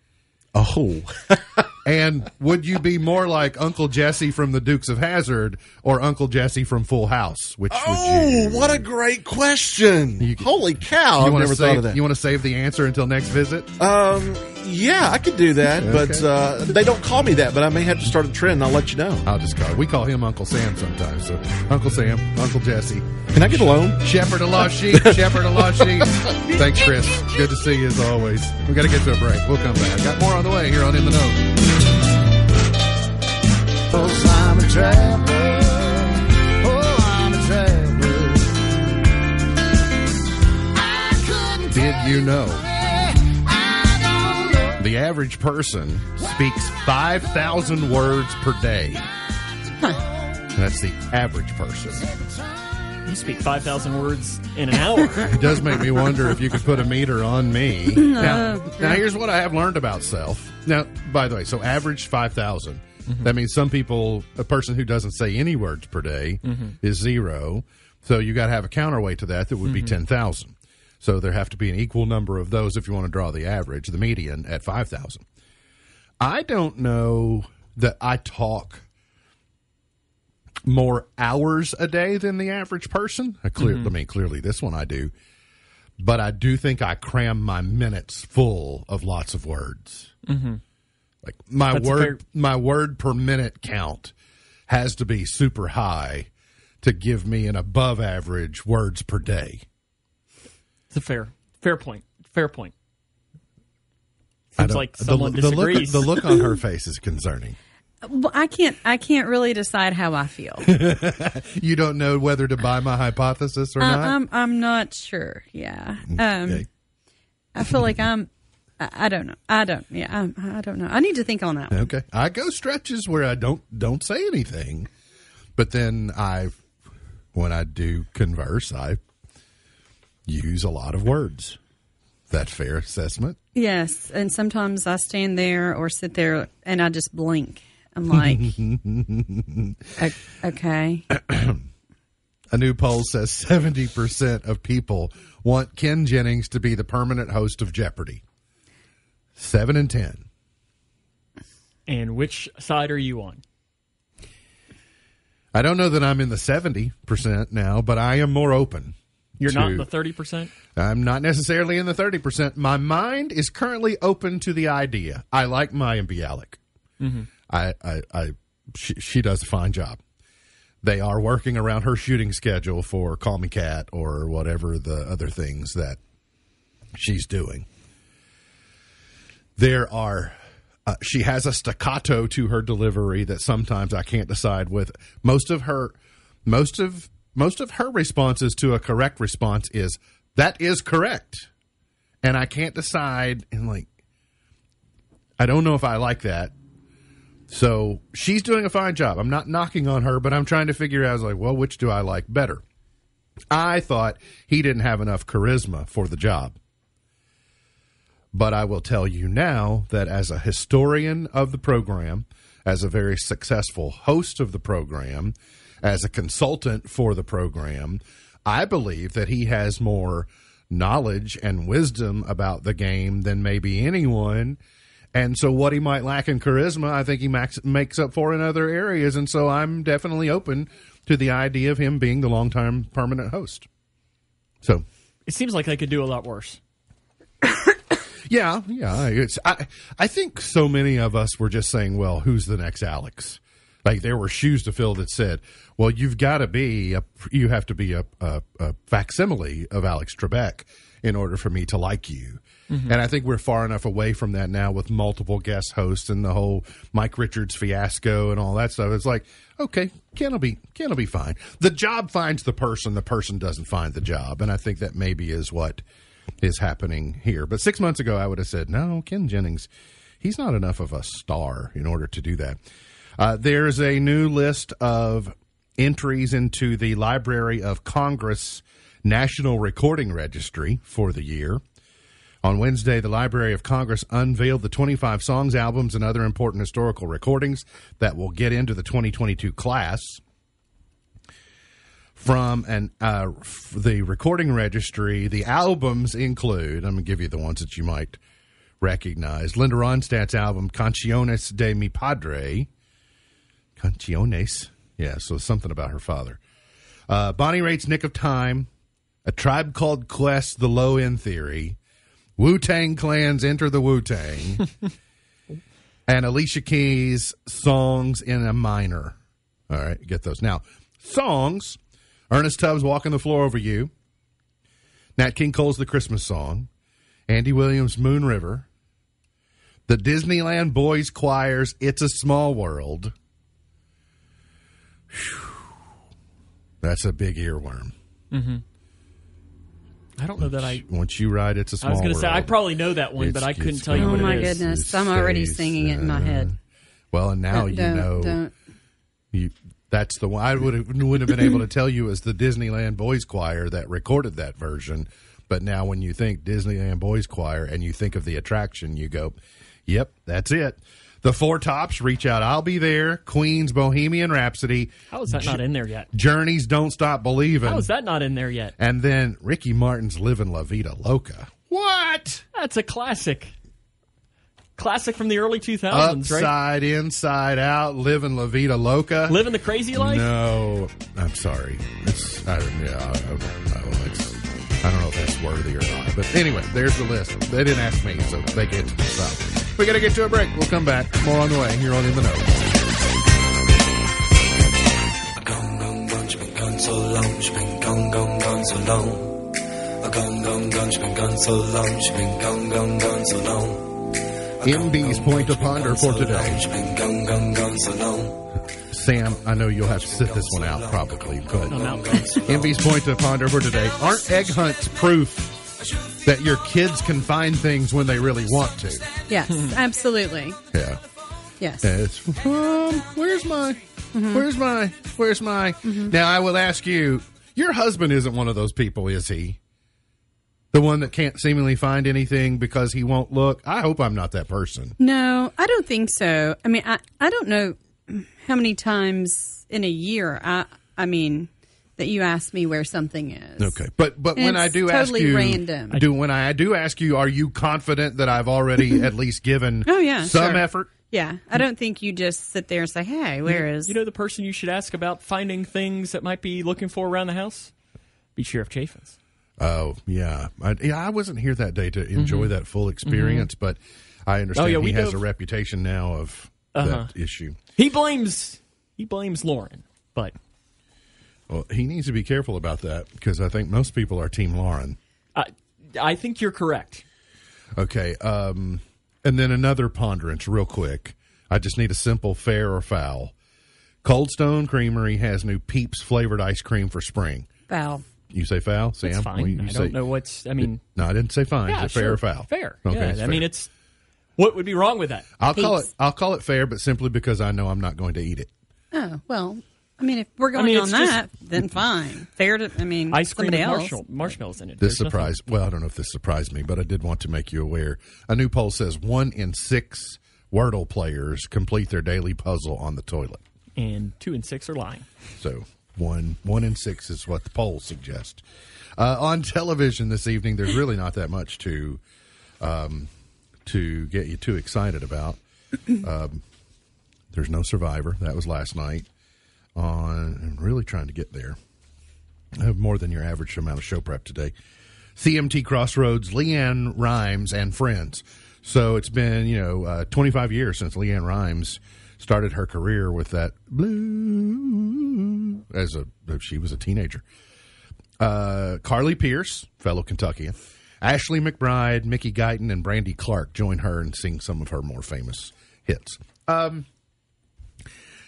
E: Oh,
A: and would you be more like Uncle Jesse from the Dukes of Hazzard or Uncle Jesse from Full House? Which would
E: oh,
A: you?
E: what a great question!
A: You-
E: Holy cow!
A: You
E: I've
A: want
E: never
A: to
E: thought
A: save?
E: of that.
A: You want to save the answer until next visit?
E: um, yeah, I could do that, but uh, they don't call me that. But I may have to start a trend. I'll let you know.
A: I'll just call. We call him Uncle Sam sometimes. So Uncle Sam, Uncle Jesse,
E: Can I get a loan?
A: Shepherd of lost sheep, Shepherd of lost sheep. Thanks, Chris. Good to see you as always. We got to get to a break. We'll come back. Got more on the way here on In the Know.
F: Oh, I'm a traveler. Oh, I'm a traveler.
A: Did you know the average person speaks 5,000 words per day? That's the average person.
C: You speak 5,000 words in an hour.
A: It does make me wonder if you could put a meter on me. Uh, now, now here's what I have learned about self. Now, by the way, so average 5,000. Mm-hmm. That means some people, a person who doesn't say any words per day mm-hmm. is zero. So you got to have a counterweight to that that would be mm-hmm. 10,000. So there have to be an equal number of those if you want to draw the average, the median at 5,000. I don't know that I talk more hours a day than the average person. I clear, I mean, clearly this one I do, but I do think I cram my minutes full of lots of words. Mm-hmm. Like my
C: That's
A: word,
C: fair-
A: my word per minute count has to be super high to give me an above average words per day.
C: It's a fair, fair point. Fair point.
A: I
C: Seems
A: don't-
C: like
A: the-
C: someone
A: the, look,
C: disagrees.
A: the look on her face is concerning.
B: Uh, well, I can't. I can't really decide how I feel.
A: You don't know whether to buy my hypothesis or
B: I,
A: not.
B: I'm. I'm not sure. Yeah. Mm, um,
A: Okay.
B: I feel like I'm. I, I don't know. I don't. Yeah. I'm, I don't know. I need to think on that. one.
A: Okay. I go stretches where I don't don't say anything, but then I, when I do converse, I use a lot of words. That fair assessment?
B: Yes, and sometimes I stand there or sit there and I just blink. I'm like, okay.
A: A new poll says seventy percent of people want Ken Jennings to be the permanent host of Jeopardy. Seven and ten.
C: and which side are you on?
A: I don't know that I'm in the seventy percent now, but I am more open.
C: You're not in the 30%?
A: I'm not necessarily in the 30%. My mind is currently open to the idea. I like Mayim Bialik. I, I, I, she, she does a fine job. They are working around her shooting schedule for Call Me Kat or whatever the other things that she's doing. There are, uh, she has a staccato to her delivery that sometimes I can't decide with. Most of her, most of, most of her responses to a correct response is, that is correct. And I can't decide and like, I don't know if I like that. So she's doing a fine job. I'm not knocking on her, but I'm trying to figure out, like, well, which do I like better? I thought he didn't have enough charisma for the job. But I will tell you now that as a historian of the program, as a very successful host of the program, as a consultant for the program, I believe that he has more knowledge and wisdom about the game than maybe anyone. And so, what he might lack in charisma, I think he max, makes up for in other areas. And so, I'm definitely open to the idea of him being the long-time permanent host. So,
C: It seems like they could do a lot worse.
A: Yeah, yeah. It's I I think so many of us were just saying, well, who's the next Alex? Like there were shoes to fill that said, well, you've got to be a, you have to be a, a, a facsimile of Alex Trebek in order for me to like you. Mm-hmm. And I think we're far enough away from that now with multiple guest hosts and the whole Mike Richards fiasco and all that stuff. It's like, okay, Ken will be Ken will be fine. The job finds the person, the person doesn't find the job, and I think that maybe is what is happening here. But six months ago, I would have said, no, Ken Jennings, he's not enough of a star in order to do that. Uh, there's a new list of entries into the Library of Congress National Recording Registry for the year. On Wednesday, the Library of Congress unveiled the 25 songs, albums, and other important historical recordings that will get into the 2022 class. From an uh, f- the recording registry, the albums include. I'm to give you the ones that you might recognize. Linda Ronstadt's album "Canciones de Mi Padre." Canciones, yeah. So something about her father. Uh, Bonnie Raitt's "Nick of Time," a tribe called Quest, "The Low End Theory," Wu Tang Clan's "Enter the Wu Tang," and Alicia Keys' "Songs in a Minor." All right, get those now. Songs: Ernest Tubbs' "Walking the Floor Over You," Nat King Cole's "The Christmas Song," Andy Williams' "Moon River," the Disneyland Boys Choir's "It's a Small World." Phew. That's a big earworm. Mm-hmm.
C: I don't know that I.
A: Once you ride, it's a small I
C: was going to say I probably know that one, but I couldn't
A: it's
C: tell you
B: Oh
C: what
B: my
C: it is.
B: goodness.
A: It
B: I'm already
A: stays,
B: singing it in my head.
A: Uh, well, and now uh, you
B: don't,
A: know
B: Don't.
A: you. That's the one I would have would have been able to tell you as the Disneyland Boys Choir that recorded that version. But now, when you think Disneyland Boys Choir and you think of the attraction, you go, "Yep, that's it." The Four Tops, Reach Out, I'll Be There, Queen's Bohemian Rhapsody,
C: How is that not in there yet?
A: Journey's Don't Stop Believing,
C: How is that not in there yet?
A: and then Ricky Martin's Livin' La Vida Loca. What?
C: That's a classic. Classic from the early 2000s, right?
A: Upside, inside out, living La Vida Loca.
C: Living the crazy life?
A: No, I'm sorry. It's I, yeah, I, I, it's, I don't know if that's worthy or not. But anyway, there's the list. They didn't ask me, so they get to decide. We got to get to a break. We'll come back. More on the way here on In the Know.
G: Gone, gone, gone, she's been gone so long, she's been gone, gone, gone so long. Uh, Gone, gone, gone, she's been gone so long, she's been gone, gone, gone so long.
A: MB's point to ponder for today. Sam, I know you'll have to sit this one out probably, but
C: I'm out, guys.
A: MB's point to ponder for today. Aren't egg hunts proof that your kids can find things when they really want to?
B: Yes, hmm. absolutely.
A: Yeah.
B: Yes.
A: It's um, where's my, mm-hmm. where's my, where's my? Mm-hmm. Now I will ask you. Your husband isn't one of those people, is he? The one that can't seemingly find anything because he won't look. I hope I'm not that person.
B: No, I don't think so. I mean, I, I don't know how many times in a year. I I mean that you ask me where something is.
A: Okay, but but
B: And
A: when I
B: it's
A: do ask
B: totally
A: you,
B: random.
A: do when I do ask you, are you confident that I've already at least given
B: Oh, yeah,
A: some
B: sure.
A: effort?
B: Yeah, I don't think you just sit there and say, "Hey, where is?"
C: You know the person you should ask about finding things that might be looking for around the house? Be Sheriff Chaffins.
A: Oh yeah, I, yeah. I wasn't here that day to enjoy that full experience, but I understand
C: Mm-hmm. Oh, yeah, we
A: he has
C: dove-
A: a reputation now of
C: Uh-huh.
A: that issue.
C: He blames he blames Lauren, but
A: Well, he needs to be careful about that because I think most people are Team Lauren.
C: I I think you're correct.
A: Okay, um, and then another ponderance, real quick. I just need a simple fair or foul. Cold Stone Creamery has new Peeps flavored ice cream for spring.
B: Foul.
A: You say foul, Sam?
C: It's fine.
A: Well, you
C: I
A: say-
C: don't know what's. I mean,
A: No, I didn't say fine.
C: yeah,
A: Is it fair
C: sure.
A: or foul?
C: Fair.
A: Okay,
C: yeah.
A: it's
C: I mean, it's what would be wrong with that?
A: I'll call it. I'll call it fair, but simply because I know I'm not going to eat it.
B: Oh well. I mean, if we're going
C: mean,
B: on
C: it's just-
B: that, then fine. Fair to. I mean,
C: Ice cream
B: somebody
C: with
B: else.
C: marshmallow, marshmallows in it.
A: This
C: There's nothing-
A: surprised. Well, I don't know if this surprised me, but I did want to make you aware. A new poll says one in six Wordle players complete their daily puzzle on the toilet.
C: and two in six are lying.
A: So one one in six is what the polls suggest. Uh, on television this evening, there's really not that much to um, to get you too excited about. Um, there's no Survivor. That was last night. On I'm really trying to get there. I have more than your average amount of show prep today. CMT Crossroads, LeAnn Rimes, and friends. So it's been you know uh, 25 years since LeAnn Rimes started her career with that blue as a she was a teenager. Uh, Carly Pearce, fellow Kentuckian, Ashley McBryde, Mickey Guyton, and Brandy Clark join her and sing some of her more famous hits. Um,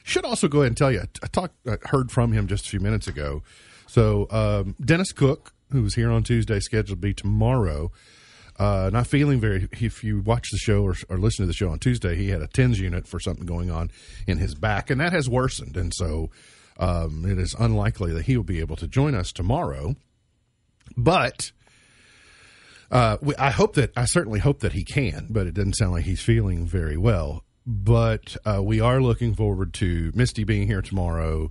A: should also go ahead and tell you, I talked, I heard from him just a few minutes ago. So um, Dennis Cook, who was here on Tuesday, scheduled to be tomorrow. Uh, not feeling very. If you watch the show or, or listen to the show on Tuesday, he had a tens unit for something going on in his back, and that has worsened. And so um, it is unlikely that he will be able to join us tomorrow. But uh, we, I hope that I certainly hope that he can, but it doesn't sound like he's feeling very well. But uh, we are looking forward to Misty being here tomorrow,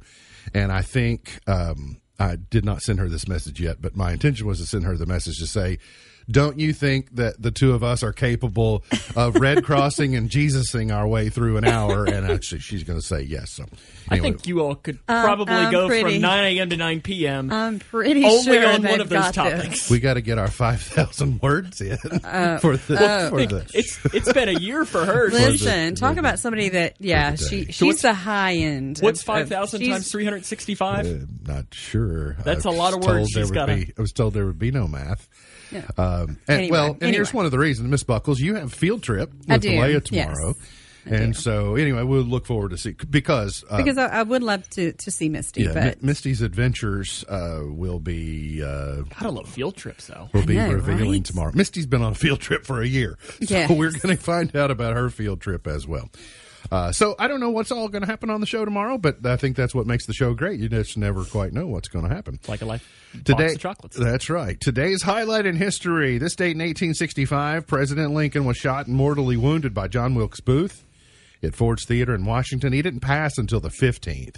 A: and I think um, I did not send her this message yet, but my intention was to send her the message to say, "Don't you think that the two of us are capable of red crossing and Jesusing our way through an hour?" And actually, she's going to say yes. So
C: I think you all could
B: Um,
C: probably
B: I'm
C: go
B: pretty-
C: from 9 a.m. to 9 p.m.
B: I'm pretty
C: only
B: sure
C: on one of those topics.
B: this.
A: we got to get our five thousand words in for the for the.
C: It's it's been a year for her.
B: Listen, talk about somebody that, yeah, she
A: day.
B: she's
C: what's-
B: the high end.
C: What's 5,000 times 365?
A: Uh, not sure.
C: That's a lot of words
A: told there
C: she's
A: would
C: gotta-
A: I was told there would be no math.
B: Yeah.
A: Um, and,
B: Anyway,
A: well, and here's one of the reasons, Miss Buckles, you have field trip with
B: I
A: Leia tomorrow,
B: I
A: and so anyway, we'll look forward to see because uh,
B: because I, I would love to, to see Misty,
A: yeah,
B: but
A: Mi- Misty's adventures uh, will be uh,
C: I don't love field trips, though.
A: will be
B: know,
A: revealing
B: right?
A: tomorrow. Misty's been on a field trip for a year, so
B: Yes.
A: we're going to find out about her field trip as well. Uh, so I don't know what's all going to happen on the show tomorrow, but I think that's what makes the show great. You just never quite know what's going to happen.
C: Like a life
A: Today,
C: chocolates.
A: that's right. Today's highlight in history. This date in 1865, President Lincoln was shot and mortally wounded by John Wilkes Booth at Ford's Theater in Washington. He didn't pass until the 15th.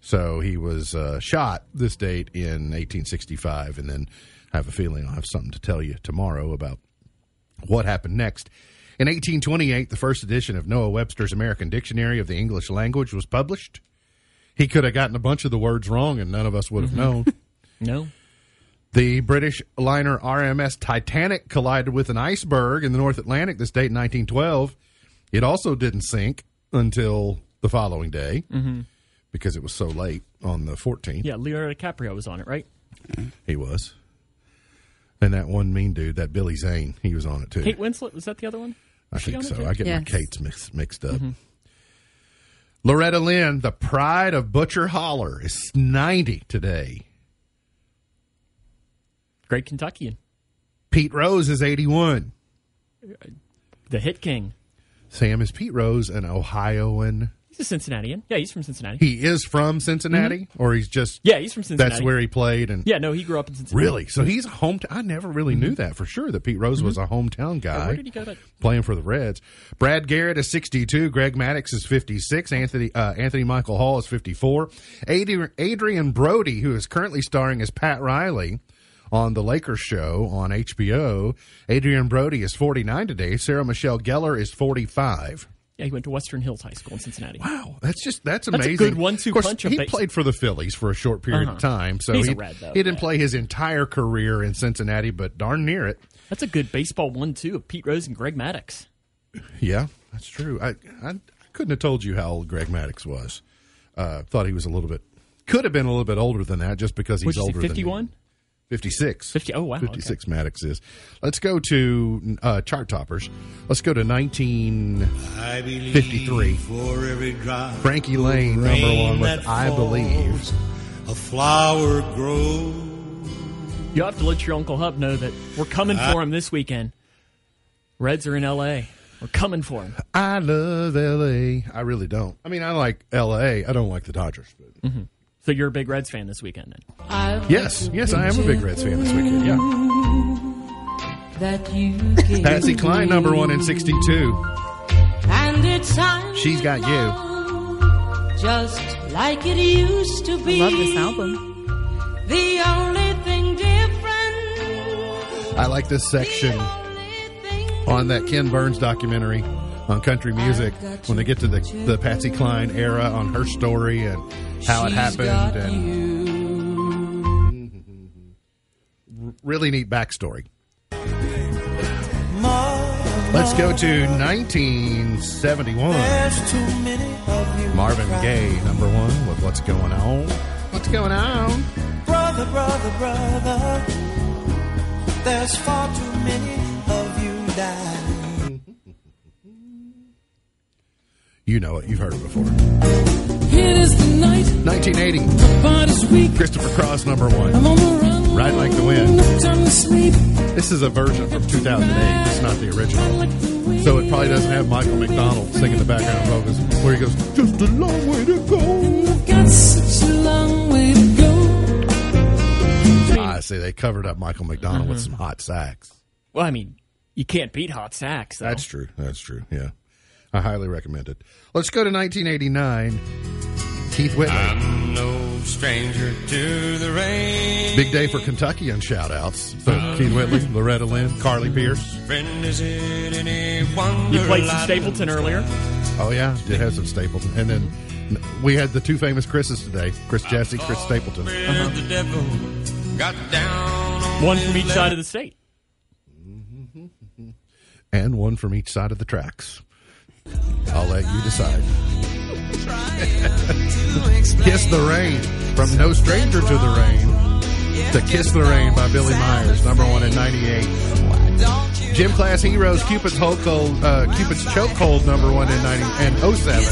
A: So he was uh, shot this date in 1865, and then I have a feeling I'll have something to tell you tomorrow about what happened next. In 1828, the first edition of Noah Webster's American Dictionary of the English Language was published. He could have gotten a bunch of the words wrong, and none of us would have mm-hmm. known.
C: No.
A: The British liner RMS Titanic collided with an iceberg in the North Atlantic this date in 1912. It also didn't sink until the following day mm-hmm. because it was so late on the 14th.
C: Yeah, Leonardo DiCaprio was on it, right?
A: He was. And that one mean dude, that Billy Zane, he was on it too.
C: Kate Winslet, was that the other one?
A: I
C: she
A: think
C: on
A: so. I get my Kates mix, mixed up. Mm-hmm. Loretta Lynn, the pride of Butcher Holler, is 90 today.
C: Great Kentuckian.
A: Pete Rose is 81.
C: The Hit King.
A: Sam, is Pete Rose an Ohioan?
C: He's a Cincinnatian. Yeah, he's from Cincinnati.
A: He is from Cincinnati, or he's just
C: yeah, he's from Cincinnati.
A: that's where he played and
C: Yeah, no, he grew up in Cincinnati.
A: really. So he's a hometown. I never really knew that for sure that Pete Rose was a hometown guy.
C: Mm-hmm. where did he go to-
A: Playing for the Reds. Brad Garrett is sixty-two. Greg Maddux is fifty-six. Anthony uh, Anthony Michael Hall is fifty-four. Adrian, Adrien Brody, who is currently starring as Pat Riley. On the Lakers show on HBO, Adrien Brody is 49 today. Sarah Michelle Gellar is 45.
C: Yeah, he went to Western Hills High School in Cincinnati.
A: Wow, that's just that's
C: That's a
A: amazing.
C: good one-two
A: Of course,
C: punch of
A: He played for the Phillies for a short period
C: Uh-huh.
A: of time, so he,
C: a Red, though,
A: he didn't play his entire career in Cincinnati, but darn near it.
C: That's a good baseball one-two of Pete Rose and Greg Maddux.
A: Yeah, that's true. I I couldn't have told you how old Greg Maddux was. Uh, thought he was a little bit, could have been a little bit older than that, just because he's
C: Which is
A: older than
C: 51?
A: me. 56.
C: 50 oh, wow, okay.
A: 56 Maddux is. Let's go to uh, chart toppers. Let's go to 1953.
G: For every drop
A: Frankie Laine, number one with I Believe.
G: a flower grows.
C: You have to let your Uncle Hub know that we're coming for him this weekend. Reds are in L.A. We're coming for him.
A: I love L.A. I really don't. I mean, I like L.A. I don't like the Dodgers. But
C: So you're a big Reds fan this weekend then?
A: yes, yes, I am a big Reds fan this weekend. Yeah.
H: that you
A: Patsy Cline, number one in 62.
H: and it's time
A: She's got you.
H: you just like it used to be.
B: I love this album.
H: the only thing different
A: I like this section
H: the only thing
A: on that Ken Burns documentary on country music when they get to the, the Patsy Cline era on her story and how it happened and really neat backstory. Let's go to 1971. Marvin Gaye, number one, with What's Going On. What's going on?
H: Brother, brother, brother, there's far too many of you dying.
A: You know it. You've heard it before.
H: It is the night,
A: 1980. Christopher Cross, number one.
H: I'm on the run.
A: Ride Like the Wind.
H: No time to sleep.
A: This is a version from 2008. It's not the original. So it probably doesn't have Michael McDonald singing the background vocals where he goes, just a long way to go.
H: I've got such a long way to go.
A: I see. They covered up Michael McDonald with some hot sax.
C: Well, I mean, you can't beat hot sax. Though.
A: That's true. That's true. Yeah. I highly recommend it. Let's go to 1989. Keith Whitley.
G: I'm no stranger to the rain.
A: Big day for Kentuckian shout outs. So Keith Whitley, Loretta Lynn, Carly Pearce.
G: Friend, is it any wonder
C: You played some Stapleton earlier.
A: Oh, yeah. Did have some Stapleton. And then we had the two famous Chris's today Chris Jesse, Chris Stapleton.
G: with uh-huh. the devil got down on
C: One from each
G: left
C: side of the state.
A: And one from each side of the tracks. I'll let you decide. Kiss the Rain from No Stranger to the Rain to Kiss the Rain by Billie Myers, number one in 98. Gym Class Heroes, Cupid's uh, Cupid's Chokehold, number one in 90 and 07.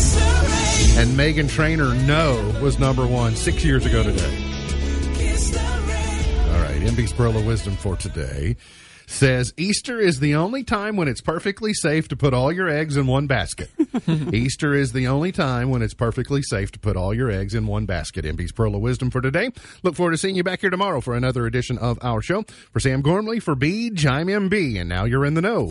A: And Meghan Trainor No was number one six years ago today. All right, MB's Pearl of Wisdom for today says Easter is the only time when it's perfectly safe to put all your eggs in one basket. Easter is the only time when it's perfectly safe to put all your eggs in one basket. MB's Pearl of Wisdom for today. Look forward to seeing you back here tomorrow for another edition of our show. For Sam Gormley, for Beej, I'm MB, and now you're in the know.